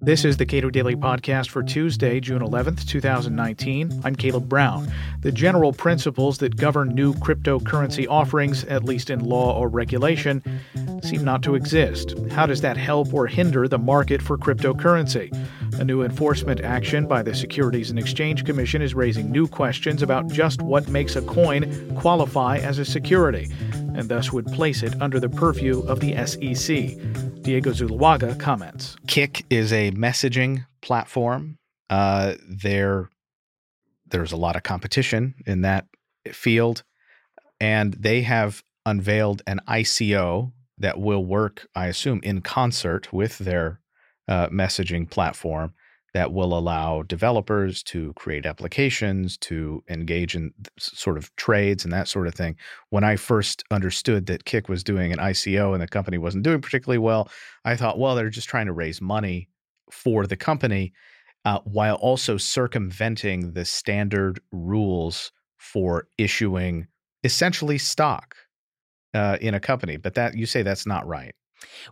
This is the Cato Daily Podcast for Tuesday, June 11th, 2019. I'm Caleb Brown. The general principles that govern new cryptocurrency offerings, at least in law or regulation, seem not to exist. How does that help or hinder the market for cryptocurrency? A new enforcement action by the Securities and Exchange Commission is raising new questions about just what makes a coin qualify as a security, and thus would place it under the purview of the SEC. Diego Zuluaga comments. Kik is a messaging platform. Uh, there, there's a lot of competition in that field, and they have unveiled an ICO that will work, I assume, in concert with their uh, messaging platform that will allow developers to create applications, to engage in sort of trades and that sort of thing. When I first understood that Kik was doing an ICO and the company wasn't doing particularly well, I thought, well, they're just trying to raise money for the company uh, while also circumventing the standard rules for issuing essentially stock uh, in a company. But that you say that's not right.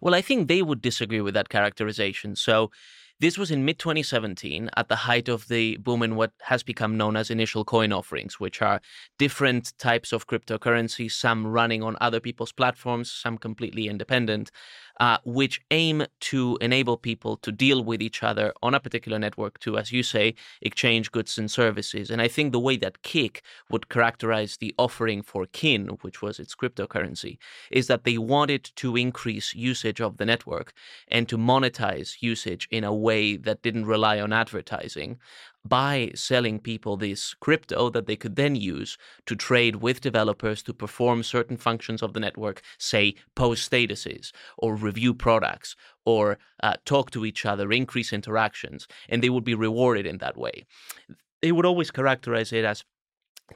Well, I think they would disagree with that characterization. So this was in mid 2017 at the height of the boom in what has become known as initial coin offerings, which are different types of cryptocurrencies, some running on other people's platforms, some completely independent uh, which aim to enable people to deal with each other on a particular network to, as you say, exchange goods and services. And I think the way that Kik would characterize the offering for Kin, which was its cryptocurrency, is that they wanted to increase usage of the network and to monetize usage in a way that didn't rely on advertising by selling people this crypto that they could then use to trade with developers to perform certain functions of the network, say post statuses or review products or uh, talk to each other, increase interactions, and they would be rewarded in that way. They would always characterize it as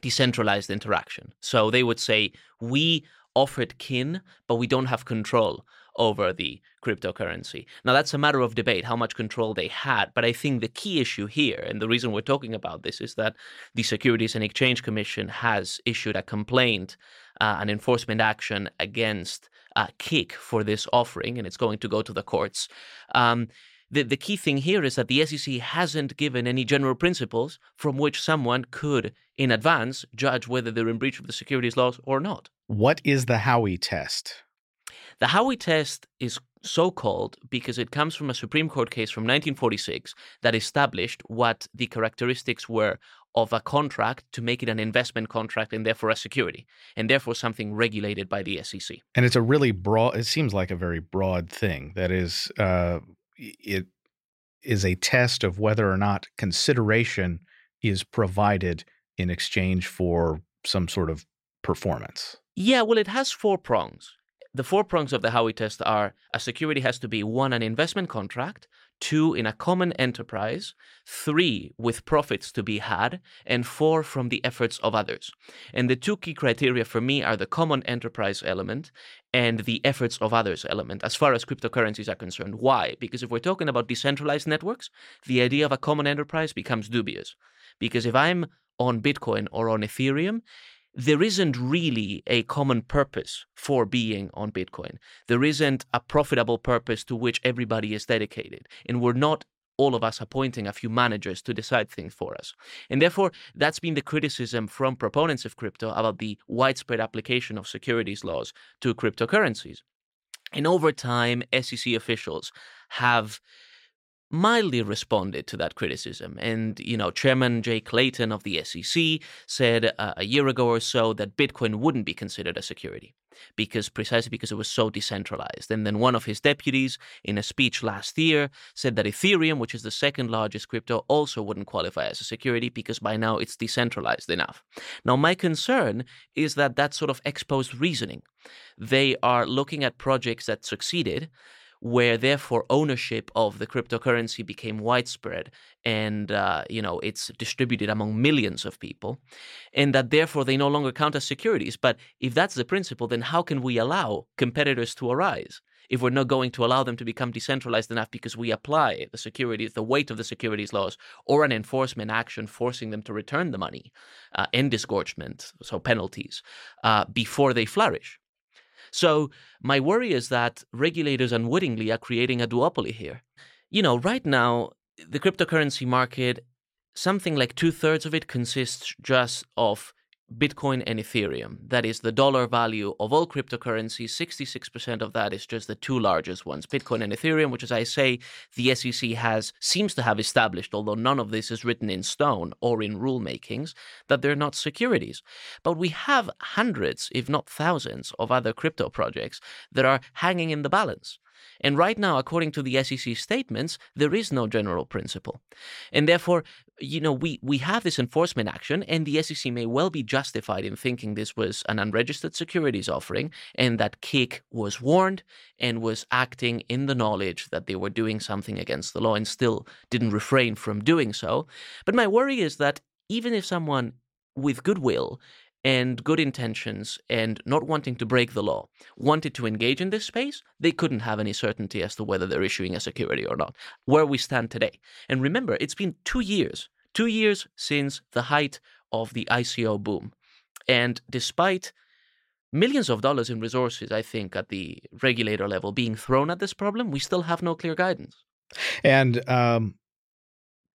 decentralized interaction. So they would say, we offered kin, but we don't have control over the cryptocurrency. Now, that's a matter of debate how much control they had. But I think the key issue here, and the reason we're talking about this, is that the Securities and Exchange Commission has issued a complaint, uh, an enforcement action against uh, Kik for this offering, and it's going to go to the courts. Um, the, the key thing here is that the SEC hasn't given any general principles from which someone could, in advance, judge whether they're in breach of the securities laws or not. What is the Howey test? The Howey test is so called because it comes from a Supreme Court case from 1946 that established what the characteristics were of a contract to make it an investment contract and therefore a security, and therefore something regulated by the SEC. And it's a really broad, it seems like a very broad thing. That is, uh, it is a test of whether or not consideration is provided in exchange for some sort of performance. Yeah, well, it has four prongs. The four prongs of the Howey test are a security has to be one, an investment contract, two, in a common enterprise, three, with profits to be had, and four, from the efforts of others. And the two key criteria for me are the common enterprise element and the efforts of others element as far as cryptocurrencies are concerned. Why? Because if we're talking about decentralized networks, the idea of a common enterprise becomes dubious. Because if I'm on Bitcoin or on Ethereum, there isn't really a common purpose for being on Bitcoin. There isn't a profitable purpose to which everybody is dedicated. And we're not all of us appointing a few managers to decide things for us. And therefore, that's been the criticism from proponents of crypto about the widespread application of securities laws to cryptocurrencies. And over time, SEC officials have mildly responded to that criticism. And, you know, Chairman Jay Clayton of the SEC said uh, a year ago or so that Bitcoin wouldn't be considered a security because precisely because it was so decentralized. And then one of his deputies in a speech last year said that Ethereum, which is the second largest crypto, also wouldn't qualify as a security because by now it's decentralized enough. Now, my concern is that that sort of exposed reasoning. They are looking at projects that succeeded where therefore ownership of the cryptocurrency became widespread and uh, you know it's distributed among millions of people and that therefore they no longer count as securities. But if that's the principle then how can we allow competitors to arise? If we're not going to allow them to become decentralized enough because we apply the securities the weight of the securities laws or an enforcement action forcing them to return the money uh, and disgorgement so penalties uh, before they flourish So my worry is that regulators unwittingly are creating a duopoly here. You know, right now, the cryptocurrency market, something like two thirds of it consists just of Bitcoin and Ethereum. That is the dollar value of all cryptocurrencies. 66% of that is just the two largest ones, Bitcoin and Ethereum, which, as I say, the SEC has seems to have established, although none of this is written in stone or in rulemakings, that they're not securities. But we have hundreds, if not thousands, of other crypto projects that are hanging in the balance. And right now, according to the SEC statements, there is no general principle. And therefore, you know, we, we have this enforcement action, and the SEC may well be justified in thinking this was an unregistered securities offering and that Kik was warned and was acting in the knowledge that they were doing something against the law and still didn't refrain from doing so. But my worry is that even if someone with goodwill and good intentions and not wanting to break the law wanted to engage in this space, they couldn't have any certainty as to whether they're issuing a security or not, where we stand today. And remember, it's been two years, two years since the height of the ICO boom. And despite millions of dollars in resources, I think, at the regulator level being thrown at this problem, we still have no clear guidance. And um,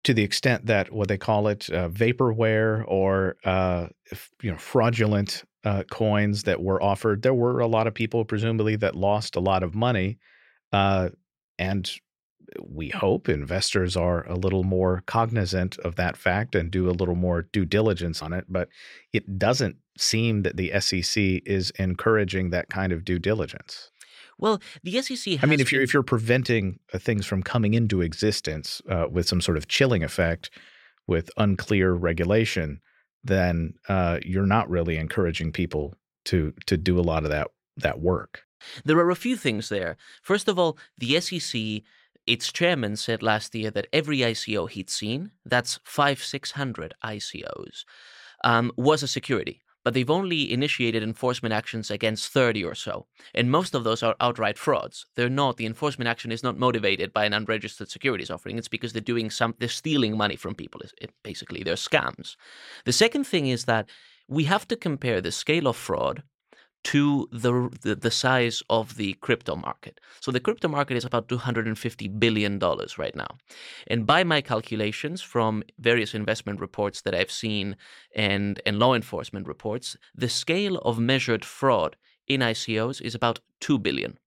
to the extent that what they call it uh, vaporware or uh, you know fraudulent uh, coins that were offered, there were a lot of people presumably that lost a lot of money, uh, and we hope investors are a little more cognizant of that fact and do a little more due diligence on it. But it doesn't seem that the SEC is encouraging that kind of due diligence. Well, the SEC. I mean, if you're if you're preventing uh, things from coming into existence uh, with some sort of chilling effect, with unclear regulation, then uh, you're not really encouraging people to to do a lot of that that work. There are a few things there. First of all, the SEC. Its chairman said last year that every ICO he'd seen, that's five, six hundred ICOs, um, was a security but they've only initiated enforcement actions against 30 or so. And most of those are outright frauds. They're not, the enforcement action is not motivated by an unregistered securities offering. It's because they're doing some, they're stealing money from people. Basically, they're scams. The second thing is that we have to compare the scale of fraud to the, the, the size of the crypto market. So the crypto market is about 250 billion dollars right now. And by my calculations from various investment reports that I've seen and and law enforcement reports, the scale of measured fraud in ICOs is about 2 billion.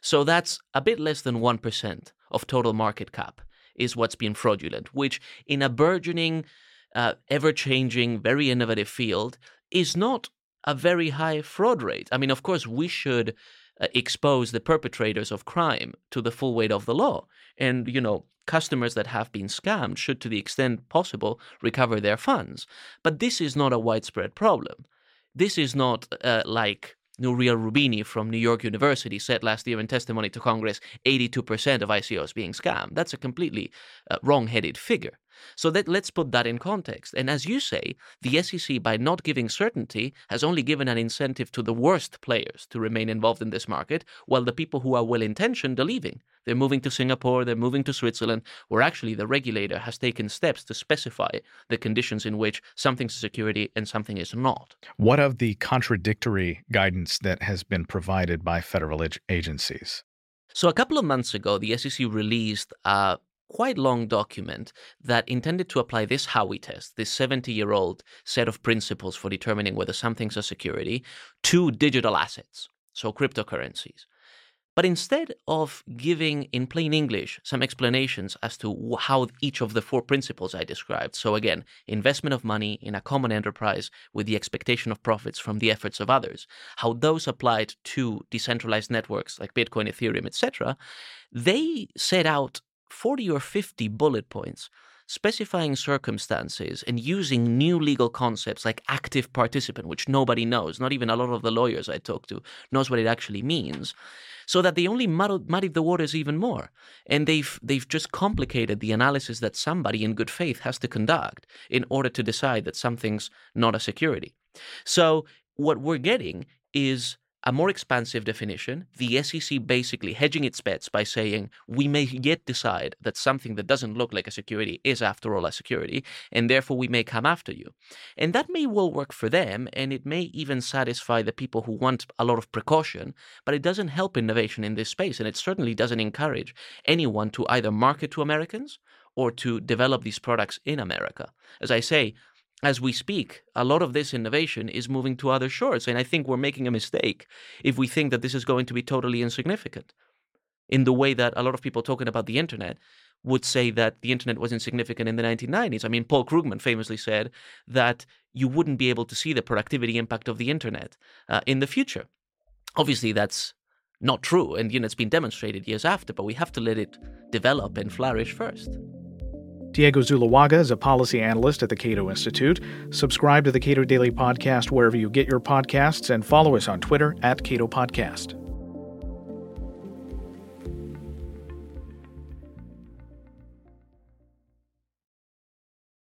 So that's a bit less than 1% of total market cap is what's been fraudulent, which in a burgeoning uh, ever changing, very innovative field is not a very high fraud rate. I mean, of course, we should uh, expose the perpetrators of crime to the full weight of the law. And, you know, customers that have been scammed should, to the extent possible, recover their funds. But this is not a widespread problem. This is not uh, like Nouriel Roubini from New York University said last year in testimony to Congress 82% of ICOs being scammed. That's a completely uh, wrong headed figure. So that, let's put that in context. And as you say, the SEC, by not giving certainty, has only given an incentive to the worst players to remain involved in this market, while the people who are well intentioned are leaving. They're moving to Singapore, they're moving to Switzerland, where actually the regulator has taken steps to specify the conditions in which something's a security and something is not. What of the contradictory guidance that has been provided by federal agencies? So, a couple of months ago, the SEC released a quite long document that intended to apply this Howey test, this 70 year old set of principles for determining whether something's a security, to digital assets, so cryptocurrencies. But instead of giving in plain English some explanations as to how each of the four principles I described, so again, investment of money in a common enterprise with the expectation of profits from the efforts of others, how those applied to decentralized networks like Bitcoin, Ethereum, etc., they set out 40 or 50 bullet points specifying circumstances and using new legal concepts like active participant, which nobody knows, not even a lot of the lawyers I talk to knows what it actually means, so that they only muddled, muddied the waters even more. And they've, they've just complicated the analysis that somebody in good faith has to conduct in order to decide that something's not a security. So what we're getting is a more expansive definition, the SEC basically hedging its bets by saying we may yet decide that something that doesn't look like a security is after all a security, and therefore we may come after you. And that may well work for them, and it may even satisfy the people who want a lot of precaution, but it doesn't help innovation in this space, and it certainly doesn't encourage anyone to either market to Americans or to develop these products in America. As I say, as we speak, a lot of this innovation is moving to other shores. And I think we're making a mistake if we think that this is going to be totally insignificant. In the way that a lot of people talking about the internet would say that the internet was insignificant in the 1990s. I mean, Paul Krugman famously said that you wouldn't be able to see the productivity impact of the internet uh, in the future. Obviously, that's not true, and you know it's been demonstrated years after. But we have to let it develop and flourish first. Diego Zuluaga is a policy analyst at the Cato Institute. Subscribe to the Cato Daily Podcast wherever you get your podcasts and follow us on Twitter at Cato Podcast.